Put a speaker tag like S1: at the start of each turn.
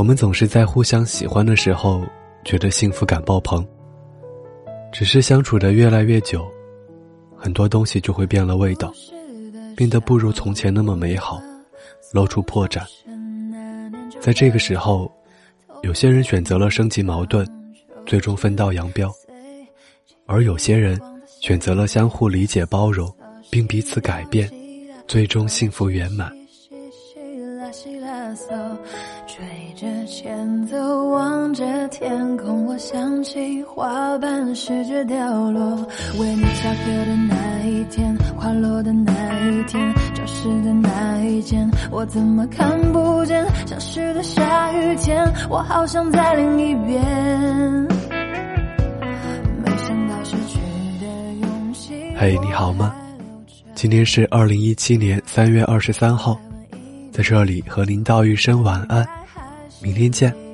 S1: 我们总是在互相喜欢的时候，觉得幸福感爆棚。只是相处的越来越久，很多东西就会变了味道，变得不如从前那么美好，露出破绽。在这个时候，有些人选择了升级矛盾，最终分道扬镳；而有些人选择了相互理解包容，并彼此改变，最终幸福圆满。
S2: 追着前走，望着天空，我想起花瓣试着掉落。为你下课的那一天，滑落的那一天，教室的那一间，我怎么看不见？消失的下雨天，我好想再淋一遍。没想到失去的勇气。
S1: 嘿，你好吗？今天是二零一七年三月二十三号，在这里和您道一声晚安。明天见。